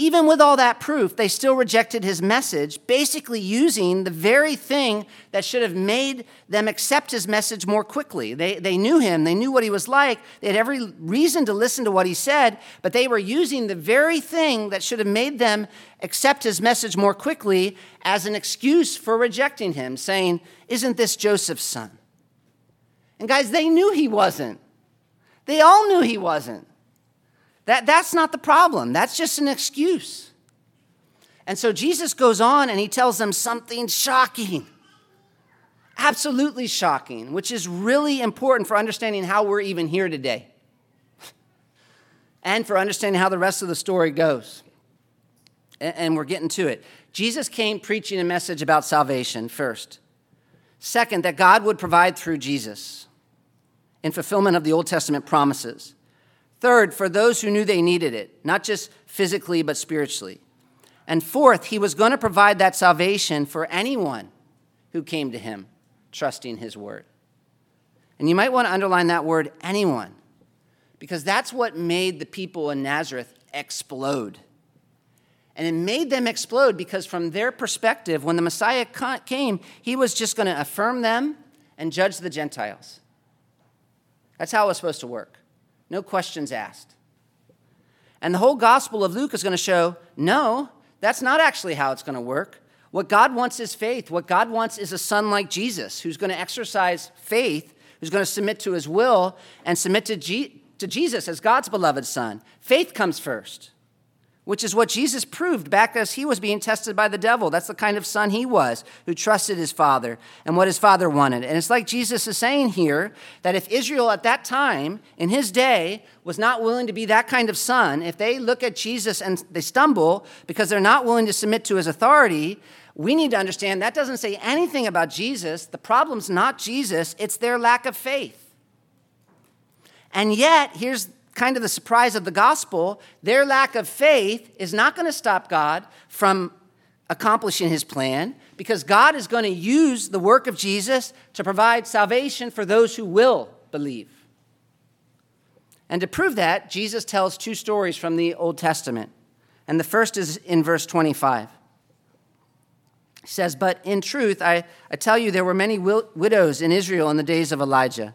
even with all that proof, they still rejected his message, basically using the very thing that should have made them accept his message more quickly. They, they knew him, they knew what he was like, they had every reason to listen to what he said, but they were using the very thing that should have made them accept his message more quickly as an excuse for rejecting him, saying, Isn't this Joseph's son? And guys, they knew he wasn't. They all knew he wasn't. That, that's not the problem, that's just an excuse. And so Jesus goes on and he tells them something shocking, absolutely shocking, which is really important for understanding how we're even here today and for understanding how the rest of the story goes. And we're getting to it. Jesus came preaching a message about salvation first. Second, that God would provide through Jesus in fulfillment of the Old Testament promises. Third, for those who knew they needed it, not just physically, but spiritually. And fourth, he was going to provide that salvation for anyone who came to him, trusting his word. And you might want to underline that word, anyone, because that's what made the people in Nazareth explode. And it made them explode because, from their perspective, when the Messiah came, he was just going to affirm them and judge the Gentiles. That's how it was supposed to work no questions asked. And the whole Gospel of Luke is going to show no, that's not actually how it's going to work. What God wants is faith. What God wants is a son like Jesus who's going to exercise faith, who's going to submit to his will and submit to, G- to Jesus as God's beloved son. Faith comes first which is what Jesus proved back as he was being tested by the devil. That's the kind of son he was, who trusted his father and what his father wanted. And it's like Jesus is saying here that if Israel at that time, in his day, was not willing to be that kind of son, if they look at Jesus and they stumble because they're not willing to submit to his authority, we need to understand that doesn't say anything about Jesus. The problem's not Jesus, it's their lack of faith. And yet, here's kind of the surprise of the gospel, their lack of faith is not going to stop God from accomplishing his plan because God is going to use the work of Jesus to provide salvation for those who will believe. And to prove that, Jesus tells two stories from the Old Testament. And the first is in verse 25. He says, But in truth, I, I tell you, there were many widows in Israel in the days of Elijah,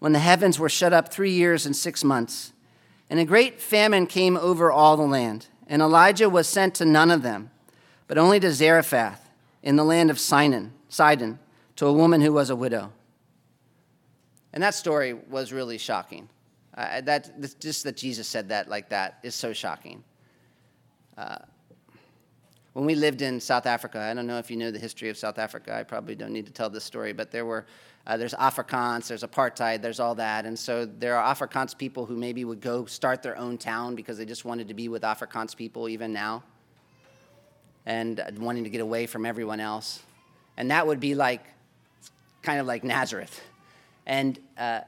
when the heavens were shut up three years and six months and a great famine came over all the land. And Elijah was sent to none of them, but only to Zarephath in the land of Sidon, Sidon to a woman who was a widow. And that story was really shocking. Uh, that, just that Jesus said that like that is so shocking. Uh, when we lived in South Africa, I don't know if you know the history of South Africa. I probably don't need to tell this story, but there were uh, there's Afrikaans, there's apartheid, there's all that. And so there are Afrikaans people who maybe would go start their own town because they just wanted to be with Afrikaans people even now and wanting to get away from everyone else. And that would be like, kind of like Nazareth. And uh,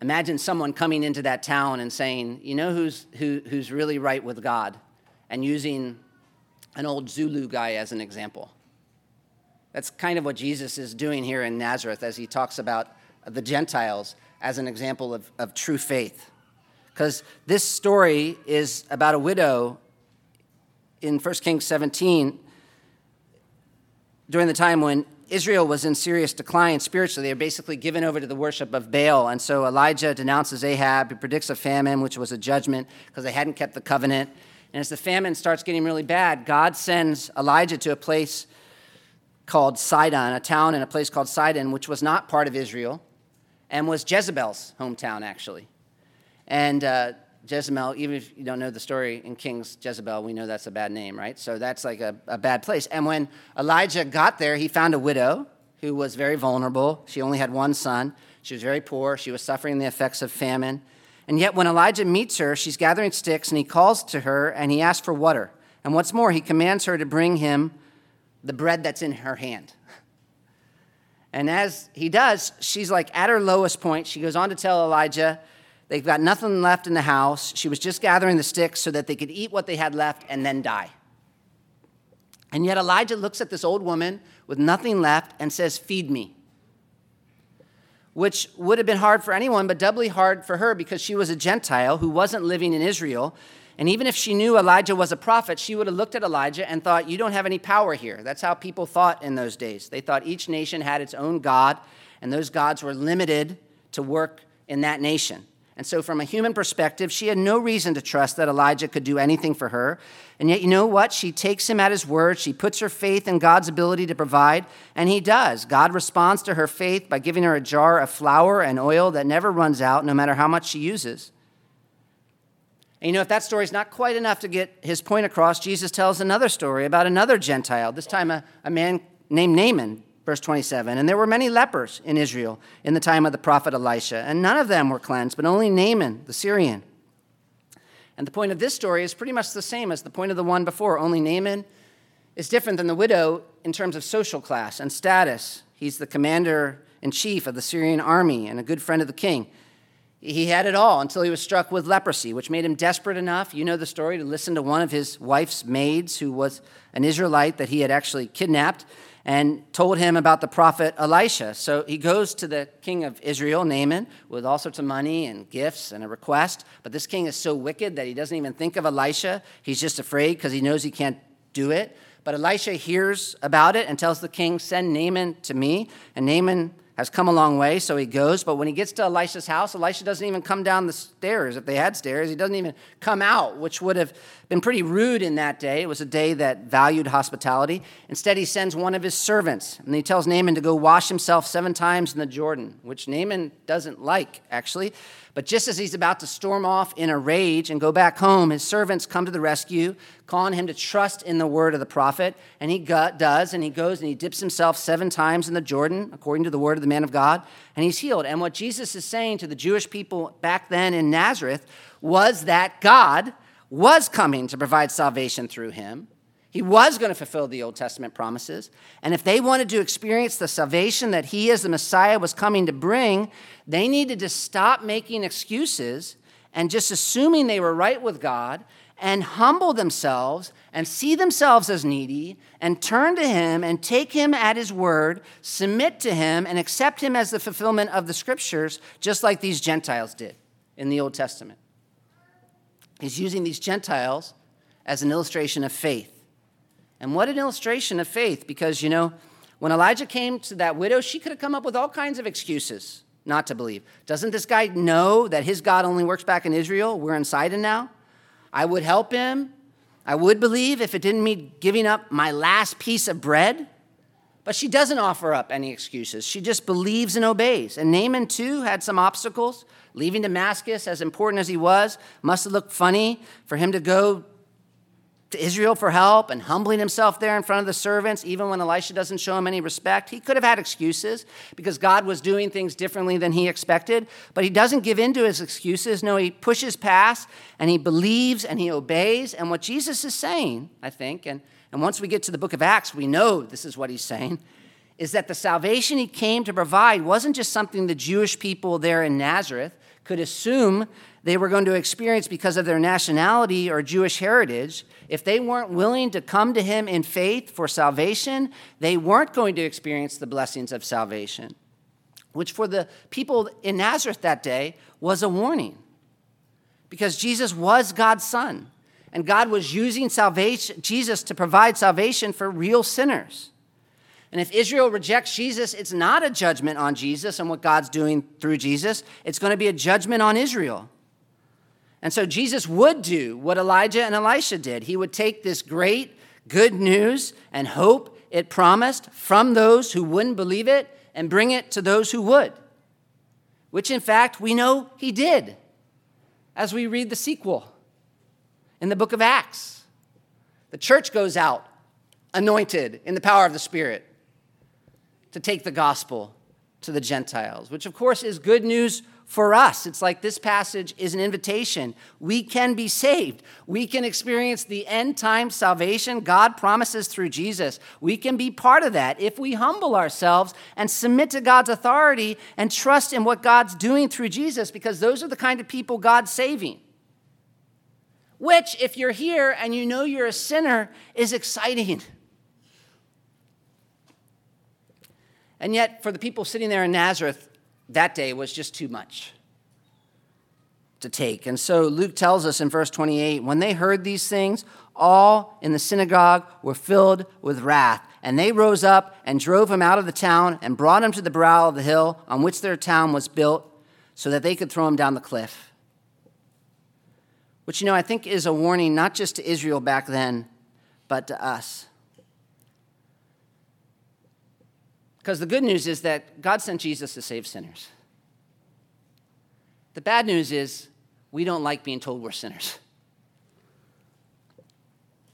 imagine someone coming into that town and saying, you know who's, who, who's really right with God? And using an old Zulu guy as an example. That's kind of what Jesus is doing here in Nazareth as he talks about the Gentiles as an example of, of true faith. Because this story is about a widow in 1 Kings 17 during the time when Israel was in serious decline spiritually. They were basically given over to the worship of Baal. And so Elijah denounces Ahab. He predicts a famine, which was a judgment because they hadn't kept the covenant. And as the famine starts getting really bad, God sends Elijah to a place called Sidon, a town in a place called Sidon, which was not part of Israel and was Jezebel's hometown, actually. And uh, Jezebel, even if you don't know the story in Kings Jezebel, we know that's a bad name, right? So that's like a, a bad place. And when Elijah got there, he found a widow who was very vulnerable. She only had one son. She was very poor. She was suffering the effects of famine. And yet, when Elijah meets her, she's gathering sticks, and he calls to her and he asks for water. And what's more, he commands her to bring him the bread that's in her hand. And as he does, she's like at her lowest point. She goes on to tell Elijah they've got nothing left in the house. She was just gathering the sticks so that they could eat what they had left and then die. And yet Elijah looks at this old woman with nothing left and says, Feed me. Which would have been hard for anyone, but doubly hard for her because she was a Gentile who wasn't living in Israel. And even if she knew Elijah was a prophet, she would have looked at Elijah and thought, You don't have any power here. That's how people thought in those days. They thought each nation had its own God, and those gods were limited to work in that nation. And so, from a human perspective, she had no reason to trust that Elijah could do anything for her. And yet, you know what? She takes him at his word. She puts her faith in God's ability to provide, and he does. God responds to her faith by giving her a jar of flour and oil that never runs out, no matter how much she uses. And you know, if that story is not quite enough to get his point across, Jesus tells another story about another Gentile, this time a, a man named Naaman Verse 27 And there were many lepers in Israel in the time of the prophet Elisha, and none of them were cleansed, but only Naaman the Syrian. And the point of this story is pretty much the same as the point of the one before, only Naaman is different than the widow in terms of social class and status. He's the commander in chief of the Syrian army and a good friend of the king. He had it all until he was struck with leprosy, which made him desperate enough, you know the story, to listen to one of his wife's maids, who was an Israelite that he had actually kidnapped and told him about the prophet Elisha. So he goes to the king of Israel, Naaman, with all sorts of money and gifts and a request. But this king is so wicked that he doesn't even think of Elisha. He's just afraid because he knows he can't do it. But Elisha hears about it and tells the king, Send Naaman to me. And Naaman has come a long way, so he goes. But when he gets to Elisha's house, Elisha doesn't even come down the stairs. If they had stairs, he doesn't even come out, which would have been pretty rude in that day. It was a day that valued hospitality. Instead, he sends one of his servants, and he tells Naaman to go wash himself seven times in the Jordan, which Naaman doesn't like, actually. But just as he's about to storm off in a rage and go back home, his servants come to the rescue, calling him to trust in the word of the prophet. And he does, and he goes and he dips himself seven times in the Jordan, according to the word of the man of God, and he's healed. And what Jesus is saying to the Jewish people back then in Nazareth was that God was coming to provide salvation through him. He was going to fulfill the Old Testament promises. And if they wanted to experience the salvation that he, as the Messiah, was coming to bring, they needed to stop making excuses and just assuming they were right with God and humble themselves and see themselves as needy and turn to him and take him at his word, submit to him, and accept him as the fulfillment of the scriptures, just like these Gentiles did in the Old Testament. He's using these Gentiles as an illustration of faith. And what an illustration of faith, because, you know, when Elijah came to that widow, she could have come up with all kinds of excuses not to believe. Doesn't this guy know that his God only works back in Israel? We're in Sidon now. I would help him. I would believe if it didn't mean giving up my last piece of bread. But she doesn't offer up any excuses. She just believes and obeys. And Naaman, too, had some obstacles. Leaving Damascus, as important as he was, must have looked funny for him to go to Israel for help and humbling himself there in front of the servants, even when Elisha doesn't show him any respect. He could have had excuses because God was doing things differently than he expected, but he doesn't give in to his excuses. No, he pushes past and he believes and he obeys. And what Jesus is saying, I think, and, and once we get to the book of Acts, we know this is what he's saying, is that the salvation he came to provide wasn't just something the Jewish people there in Nazareth could assume they were going to experience because of their nationality or Jewish heritage, if they weren't willing to come to him in faith for salvation, they weren't going to experience the blessings of salvation, which for the people in Nazareth that day was a warning. Because Jesus was God's son, and God was using salvation, Jesus to provide salvation for real sinners. And if Israel rejects Jesus, it's not a judgment on Jesus and what God's doing through Jesus. It's going to be a judgment on Israel. And so Jesus would do what Elijah and Elisha did. He would take this great good news and hope it promised from those who wouldn't believe it and bring it to those who would, which in fact we know he did as we read the sequel in the book of Acts. The church goes out anointed in the power of the Spirit to take the gospel to the Gentiles, which of course is good news for us. It's like this passage is an invitation. We can be saved. We can experience the end time salvation God promises through Jesus. We can be part of that if we humble ourselves and submit to God's authority and trust in what God's doing through Jesus, because those are the kind of people God's saving. Which, if you're here and you know you're a sinner, is exciting. And yet, for the people sitting there in Nazareth, that day was just too much to take. And so Luke tells us in verse 28 when they heard these things, all in the synagogue were filled with wrath. And they rose up and drove him out of the town and brought him to the brow of the hill on which their town was built so that they could throw him down the cliff. Which, you know, I think is a warning not just to Israel back then, but to us. Because the good news is that God sent Jesus to save sinners. The bad news is we don't like being told we're sinners.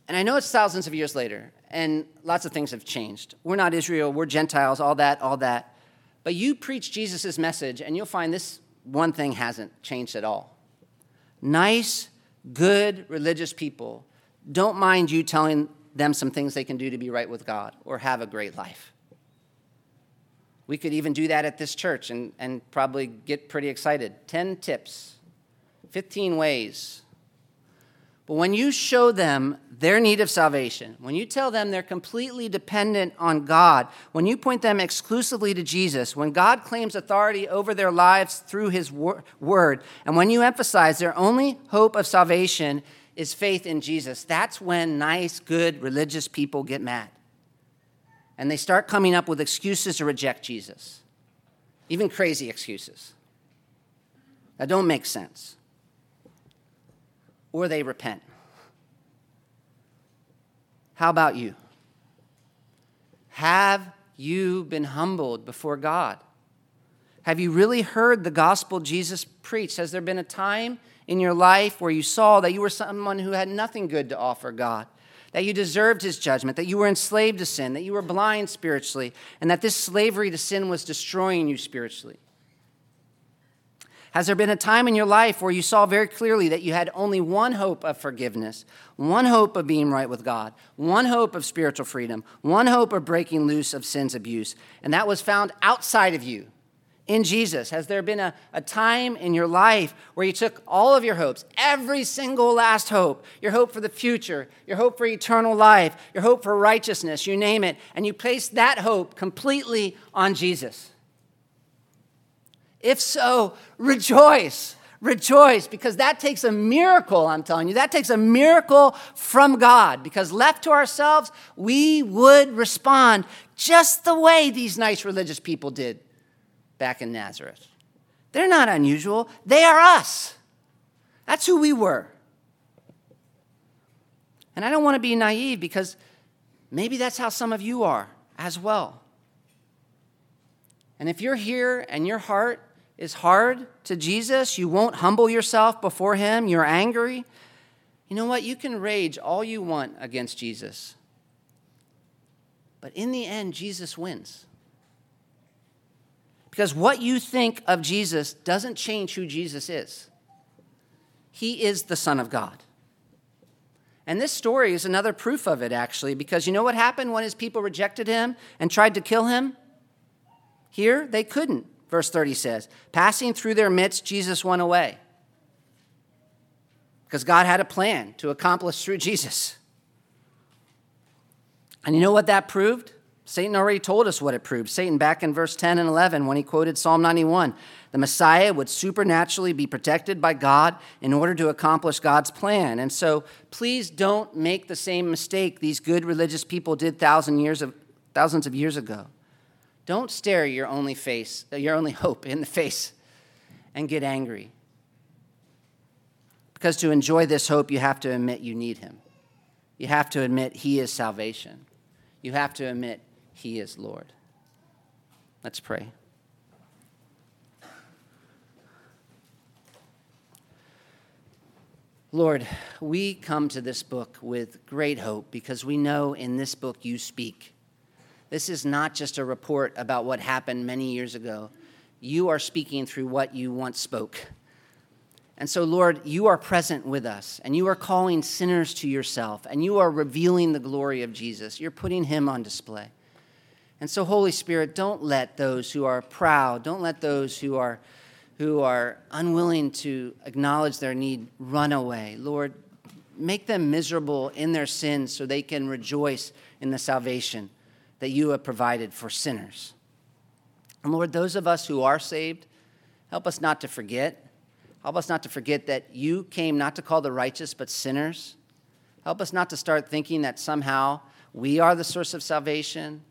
And I know it's thousands of years later, and lots of things have changed. We're not Israel, we're Gentiles, all that, all that. But you preach Jesus' message, and you'll find this one thing hasn't changed at all. Nice, good, religious people don't mind you telling them some things they can do to be right with God or have a great life. We could even do that at this church and, and probably get pretty excited. 10 tips, 15 ways. But when you show them their need of salvation, when you tell them they're completely dependent on God, when you point them exclusively to Jesus, when God claims authority over their lives through his wor- word, and when you emphasize their only hope of salvation is faith in Jesus, that's when nice, good, religious people get mad and they start coming up with excuses to reject Jesus, even crazy excuses that don't make sense. Or they repent. How about you? Have you been humbled before God? Have you really heard the gospel Jesus preached? Has there been a time in your life where you saw that you were someone who had nothing good to offer God? That you deserved his judgment, that you were enslaved to sin, that you were blind spiritually, and that this slavery to sin was destroying you spiritually? Has there been a time in your life where you saw very clearly that you had only one hope of forgiveness, one hope of being right with God, one hope of spiritual freedom, one hope of breaking loose of sin's abuse, and that was found outside of you? In Jesus? Has there been a, a time in your life where you took all of your hopes, every single last hope, your hope for the future, your hope for eternal life, your hope for righteousness, you name it, and you placed that hope completely on Jesus? If so, rejoice. Rejoice because that takes a miracle, I'm telling you. That takes a miracle from God because left to ourselves, we would respond just the way these nice religious people did back in Nazareth. They're not unusual, they are us. That's who we were. And I don't want to be naive because maybe that's how some of you are as well. And if you're here and your heart is hard to Jesus, you won't humble yourself before Him, you're angry, you know what? You can rage all you want against Jesus. But in the end, Jesus wins. Because what you think of Jesus doesn't change who Jesus is. He is the Son of God. And this story is another proof of it, actually, because you know what happened when his people rejected him and tried to kill him? Here, they couldn't, verse 30 says. Passing through their midst, Jesus went away. Because God had a plan to accomplish through Jesus. And you know what that proved? Satan already told us what it proved. Satan, back in verse 10 and 11, when he quoted Psalm 91, the Messiah would supernaturally be protected by God in order to accomplish God's plan. And so please don't make the same mistake these good religious people did thousands, years of, thousands of years ago. Don't stare your only face, uh, your only hope in the face and get angry. Because to enjoy this hope, you have to admit you need him. You have to admit he is salvation. You have to admit he is Lord. Let's pray. Lord, we come to this book with great hope because we know in this book you speak. This is not just a report about what happened many years ago. you are speaking through what you once spoke. And so, Lord, you are present with us, and you are calling sinners to yourself, and you are revealing the glory of Jesus. You're putting him on display. And so, Holy Spirit, don't let those who are proud, don't let those who are, who are unwilling to acknowledge their need run away. Lord, make them miserable in their sins so they can rejoice in the salvation that you have provided for sinners. And Lord, those of us who are saved, help us not to forget. Help us not to forget that you came not to call the righteous, but sinners. Help us not to start thinking that somehow we are the source of salvation.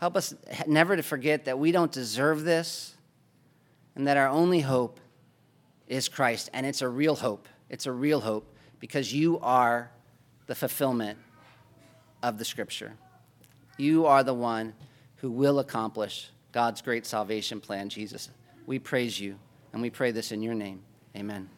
Help us never to forget that we don't deserve this and that our only hope is Christ. And it's a real hope. It's a real hope because you are the fulfillment of the scripture. You are the one who will accomplish God's great salvation plan, Jesus. We praise you, and we pray this in your name. Amen.